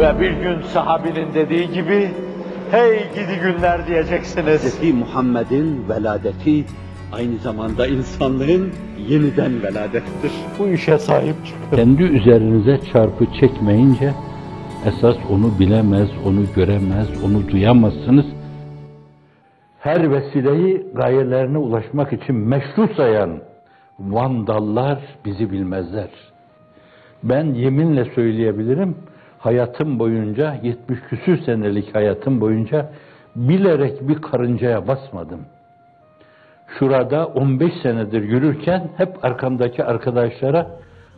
Ve bir gün sahabinin dediği gibi, hey gidi günler diyeceksiniz. Hz. Muhammed'in veladeti aynı zamanda insanlığın yeniden veladettir. Bu işe sahip çıkın. Kendi üzerinize çarpı çekmeyince esas onu bilemez, onu göremez, onu duyamazsınız. Her vesileyi gayelerine ulaşmak için meşru sayan vandallar bizi bilmezler. Ben yeminle söyleyebilirim, hayatım boyunca, 70 küsür senelik hayatım boyunca bilerek bir karıncaya basmadım. Şurada 15 senedir yürürken hep arkamdaki arkadaşlara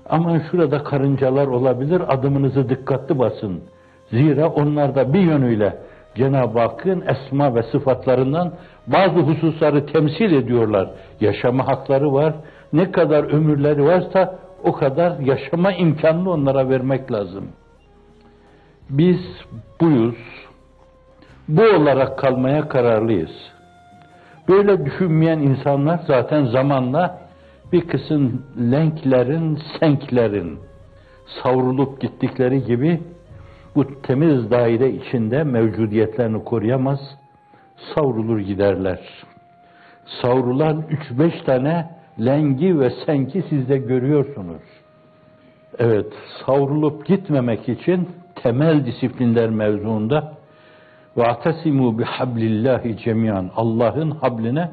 aman şurada karıncalar olabilir adımınızı dikkatli basın. Zira onlar da bir yönüyle Cenab-ı Hakk'ın esma ve sıfatlarından bazı hususları temsil ediyorlar. Yaşama hakları var. Ne kadar ömürleri varsa o kadar yaşama imkanını onlara vermek lazım. Biz buyuz. Bu olarak kalmaya kararlıyız. Böyle düşünmeyen insanlar zaten zamanla bir kısım lenklerin, senklerin savrulup gittikleri gibi bu temiz daire içinde mevcudiyetlerini koruyamaz, savrulur giderler. Savrulan üç beş tane lengi ve senki siz de görüyorsunuz. Evet, savrulup gitmemek için temel disiplinler mevzuunda وَاَعْتَسِمُوا بِحَبْلِ cemiyan Allah'ın habline,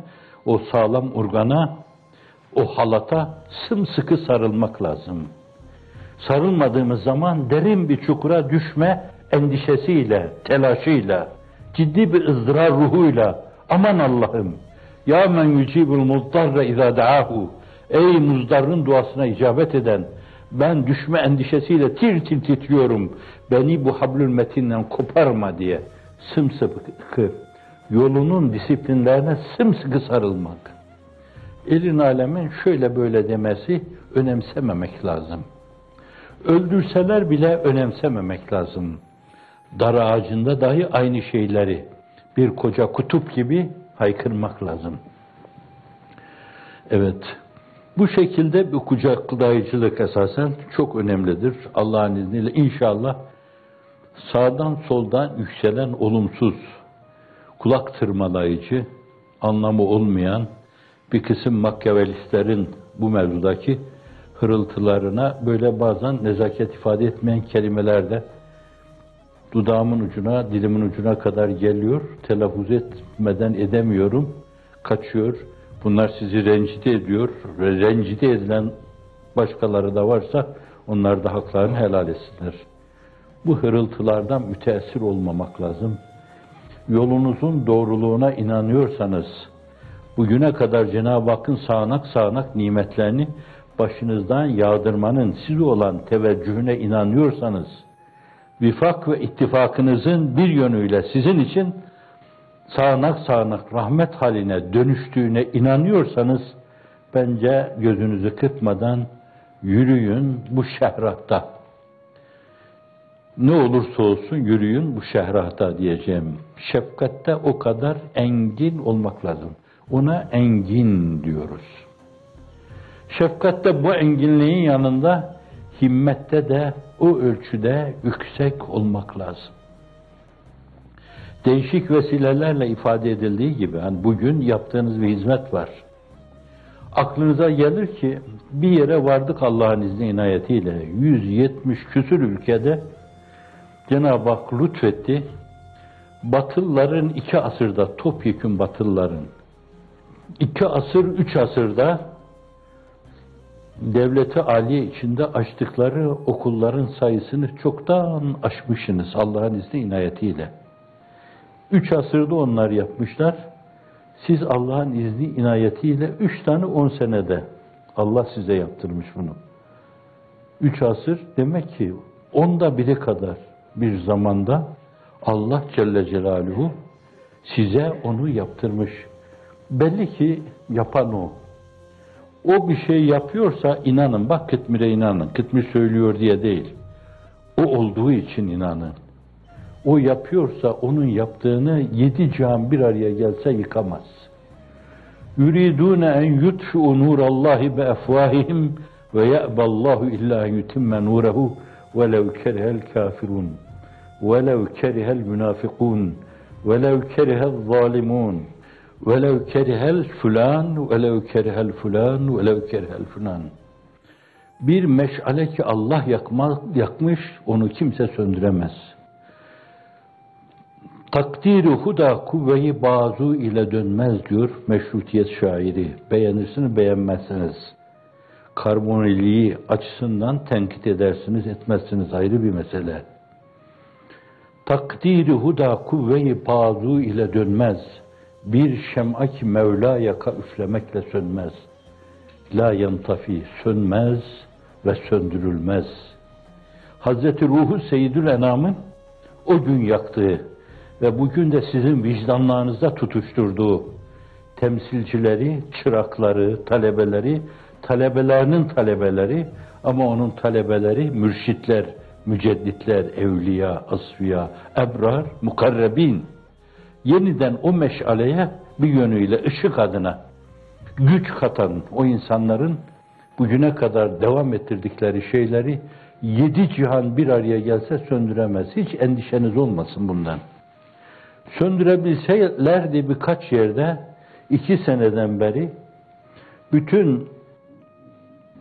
o sağlam organa, o halata sımsıkı sarılmak lazım. Sarılmadığımız zaman derin bir çukura düşme endişesiyle, telaşıyla, ciddi bir ızdırar ruhuyla, aman Allah'ım, ya men yücibul muzdarra izâ da'ahu, ey muzdarın duasına icabet eden, ben düşme endişesiyle tir tir titriyorum, beni bu hablül metinden koparma diye sımsıkı, yolunun disiplinlerine sımsıkı sarılmak. Elin alemin şöyle böyle demesi önemsememek lazım. Öldürseler bile önemsememek lazım. Dar ağacında dahi aynı şeyleri bir koca kutup gibi haykırmak lazım. Evet, bu şekilde bir kucaklayıcılık esasen çok önemlidir. Allah'ın izniyle inşallah sağdan soldan yükselen olumsuz, kulak tırmalayıcı, anlamı olmayan bir kısım makyavelistlerin bu mevzudaki hırıltılarına böyle bazen nezaket ifade etmeyen kelimelerle dudağımın ucuna, dilimin ucuna kadar geliyor. Telaffuz etmeden edemiyorum. Kaçıyor. Bunlar sizi rencide ediyor. Ve rencide edilen başkaları da varsa onlar da haklarını helal etsinler. Bu hırıltılardan müteessir olmamak lazım. Yolunuzun doğruluğuna inanıyorsanız, bugüne kadar Cenab-ı Hakk'ın sağanak sağanak nimetlerini başınızdan yağdırmanın size olan teveccühüne inanıyorsanız, vifak ve ittifakınızın bir yönüyle sizin için sağanak sağanak rahmet haline dönüştüğüne inanıyorsanız, bence gözünüzü kırpmadan yürüyün bu şehratta. Ne olursa olsun yürüyün bu şehrata diyeceğim. Şefkatte o kadar engin olmak lazım. Ona engin diyoruz. Şefkatte bu enginliğin yanında himmette de o ölçüde yüksek olmak lazım. Değişik vesilelerle ifade edildiği gibi yani bugün yaptığınız bir hizmet var. Aklınıza gelir ki bir yere vardık Allah'ın izni inayetiyle 170 küsür ülkede Cenab-ı Hak lütfetti. Batılıların iki asırda, topyekun Batılıların iki asır, üç asırda devleti aliye içinde açtıkları okulların sayısını çoktan aşmışsınız Allah'ın izni inayetiyle. Üç asırda onlar yapmışlar. Siz Allah'ın izni inayetiyle üç tane on senede Allah size yaptırmış bunu. Üç asır demek ki onda biri kadar bir zamanda Allah Celle Celaluhu size onu yaptırmış. Belli ki yapan o. O bir şey yapıyorsa inanın. Bak Kıtmir'e inanın. Kıtmir söylüyor diye değil. O olduğu için inanın o yapıyorsa onun yaptığını yedi can bir araya gelse yıkamaz. Yuridune en yutfu nurallahi be efvahihim ve ye'ballahu illa yutimme nurehu velev kerihel kafirun ve velev kerihel münafikun velev kerihel zalimun velev kerihel fulan velev kerihel fulan velev kerihel fulan bir meşale ki Allah yakma, yakmış onu kimse söndüremez.'' Takdiri huda kuvveyi bazu ile dönmez diyor meşrutiyet şairi. Beğenirsiniz beğenmezsiniz. Karboniliği açısından tenkit edersiniz etmezsiniz ayrı bir mesele. Takdiri huda kuvveyi bazu ile dönmez. Bir şem'a ki Mevla yaka üflemekle sönmez. La yantafi sönmez ve söndürülmez. Hazreti Ruhu Seyyidül Enam'ın o gün yaktığı ve bugün de sizin vicdanlarınızda tutuşturduğu temsilcileri, çırakları, talebeleri, talebelerinin talebeleri ama onun talebeleri mürşitler, mücedditler, evliya, asfiya, ebrar, mukarrebin. Yeniden o meşaleye bir yönüyle ışık adına güç katan o insanların bugüne kadar devam ettirdikleri şeyleri yedi cihan bir araya gelse söndüremez. Hiç endişeniz olmasın bundan. Söndürebilselerdi birkaç yerde iki seneden beri bütün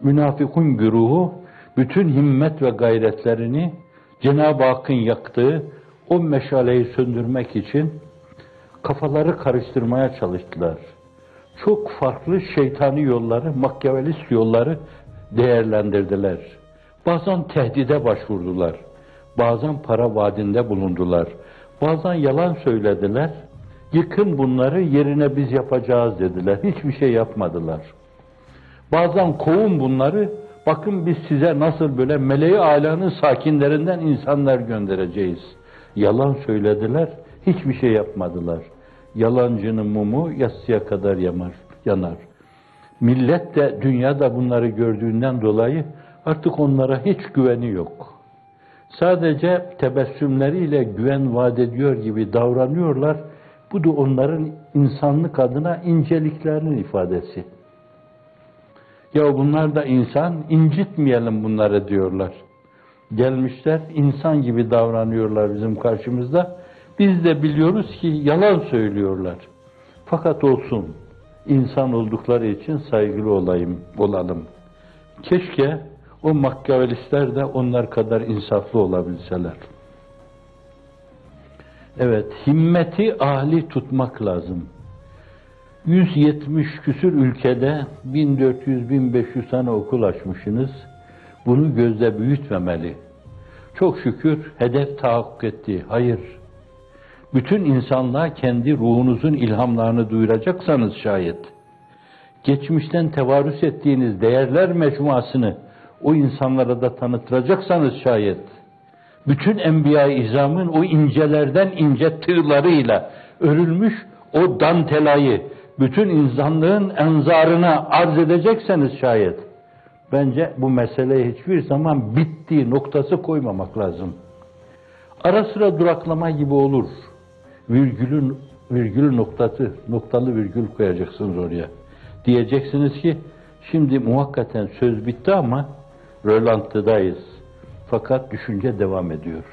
münafıkun güruhu bütün himmet ve gayretlerini Cenab-ı Hakk'ın yaktığı o meşaleyi söndürmek için kafaları karıştırmaya çalıştılar. Çok farklı şeytani yolları, makyavelist yolları değerlendirdiler. Bazen tehdide başvurdular. Bazen para vaadinde bulundular. Bazen yalan söylediler. Yıkın bunları yerine biz yapacağız dediler. Hiçbir şey yapmadılar. Bazen kovun bunları. Bakın biz size nasıl böyle meleği alanın sakinlerinden insanlar göndereceğiz. Yalan söylediler. Hiçbir şey yapmadılar. Yalancının mumu yatsıya kadar yanar. yanar. Millet de dünyada bunları gördüğünden dolayı artık onlara hiç güveni yok. Sadece tebessümleriyle güven vaat ediyor gibi davranıyorlar. Bu da onların insanlık adına inceliklerinin ifadesi. Ya bunlar da insan, incitmeyelim bunları diyorlar. Gelmişler, insan gibi davranıyorlar bizim karşımızda. Biz de biliyoruz ki yalan söylüyorlar. Fakat olsun, insan oldukları için saygılı olayım, olalım. Keşke o makyavelistler de onlar kadar insaflı olabilseler. Evet, himmeti ahli tutmak lazım. 170 küsür ülkede 1400-1500 tane okul açmışsınız. Bunu gözde büyütmemeli. Çok şükür hedef tahakkuk etti. Hayır. Bütün insanlığa kendi ruhunuzun ilhamlarını duyuracaksanız şayet, geçmişten tevarüs ettiğiniz değerler mecmuasını o insanlara da tanıtıracaksanız şayet, bütün enbiya-i izamın o incelerden ince tığlarıyla örülmüş o dantelayı bütün insanlığın enzarına arz edecekseniz şayet, bence bu meseleye hiçbir zaman bittiği noktası koymamak lazım. Ara sıra duraklama gibi olur. Virgülün virgül noktası, noktalı virgül koyacaksınız oraya. Diyeceksiniz ki şimdi muhakkaten söz bitti ama rölantıdayız. Fakat düşünce devam ediyor.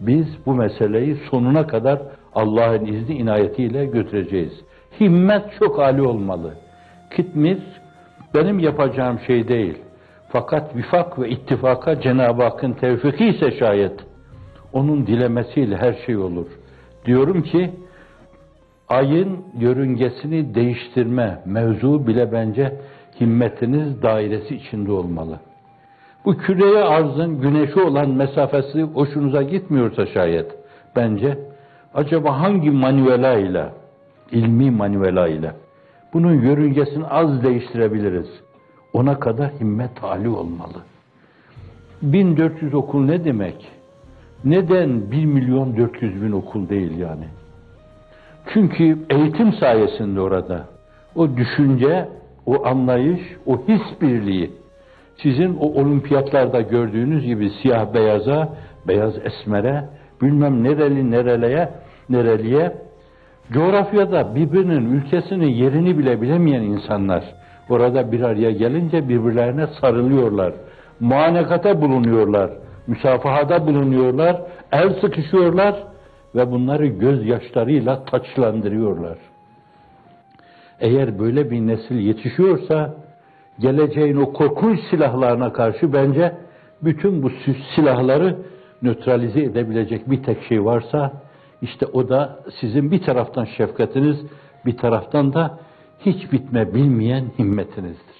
Biz bu meseleyi sonuna kadar Allah'ın izni inayetiyle götüreceğiz. Himmet çok âli olmalı. Kitmir benim yapacağım şey değil. Fakat vifak ve ittifaka Cenab-ı Hakk'ın tevfiki ise şayet onun dilemesiyle her şey olur. Diyorum ki ayın yörüngesini değiştirme mevzu bile bence himmetiniz dairesi içinde olmalı. Bu küreye arzın güneşi olan mesafesi hoşunuza gitmiyorsa şayet bence acaba hangi manuela ile ilmi manuela ile bunun yörüngesini az değiştirebiliriz. Ona kadar himmet hali olmalı. 1400 okul ne demek? Neden 1 milyon 400 bin okul değil yani? Çünkü eğitim sayesinde orada o düşünce, o anlayış, o his birliği sizin o olimpiyatlarda gördüğünüz gibi siyah beyaza, beyaz esmere, bilmem nereli nereleye, nereliye coğrafyada birbirinin ülkesinin yerini bile bilemeyen insanlar orada bir araya gelince birbirlerine sarılıyorlar. Muanekata bulunuyorlar. müsafahada bulunuyorlar, el sıkışıyorlar ve bunları gözyaşlarıyla taçlandırıyorlar. Eğer böyle bir nesil yetişiyorsa, geleceğin o korkunç silahlarına karşı bence bütün bu silahları nötralize edebilecek bir tek şey varsa, işte o da sizin bir taraftan şefkatiniz, bir taraftan da hiç bitme bilmeyen himmetinizdir.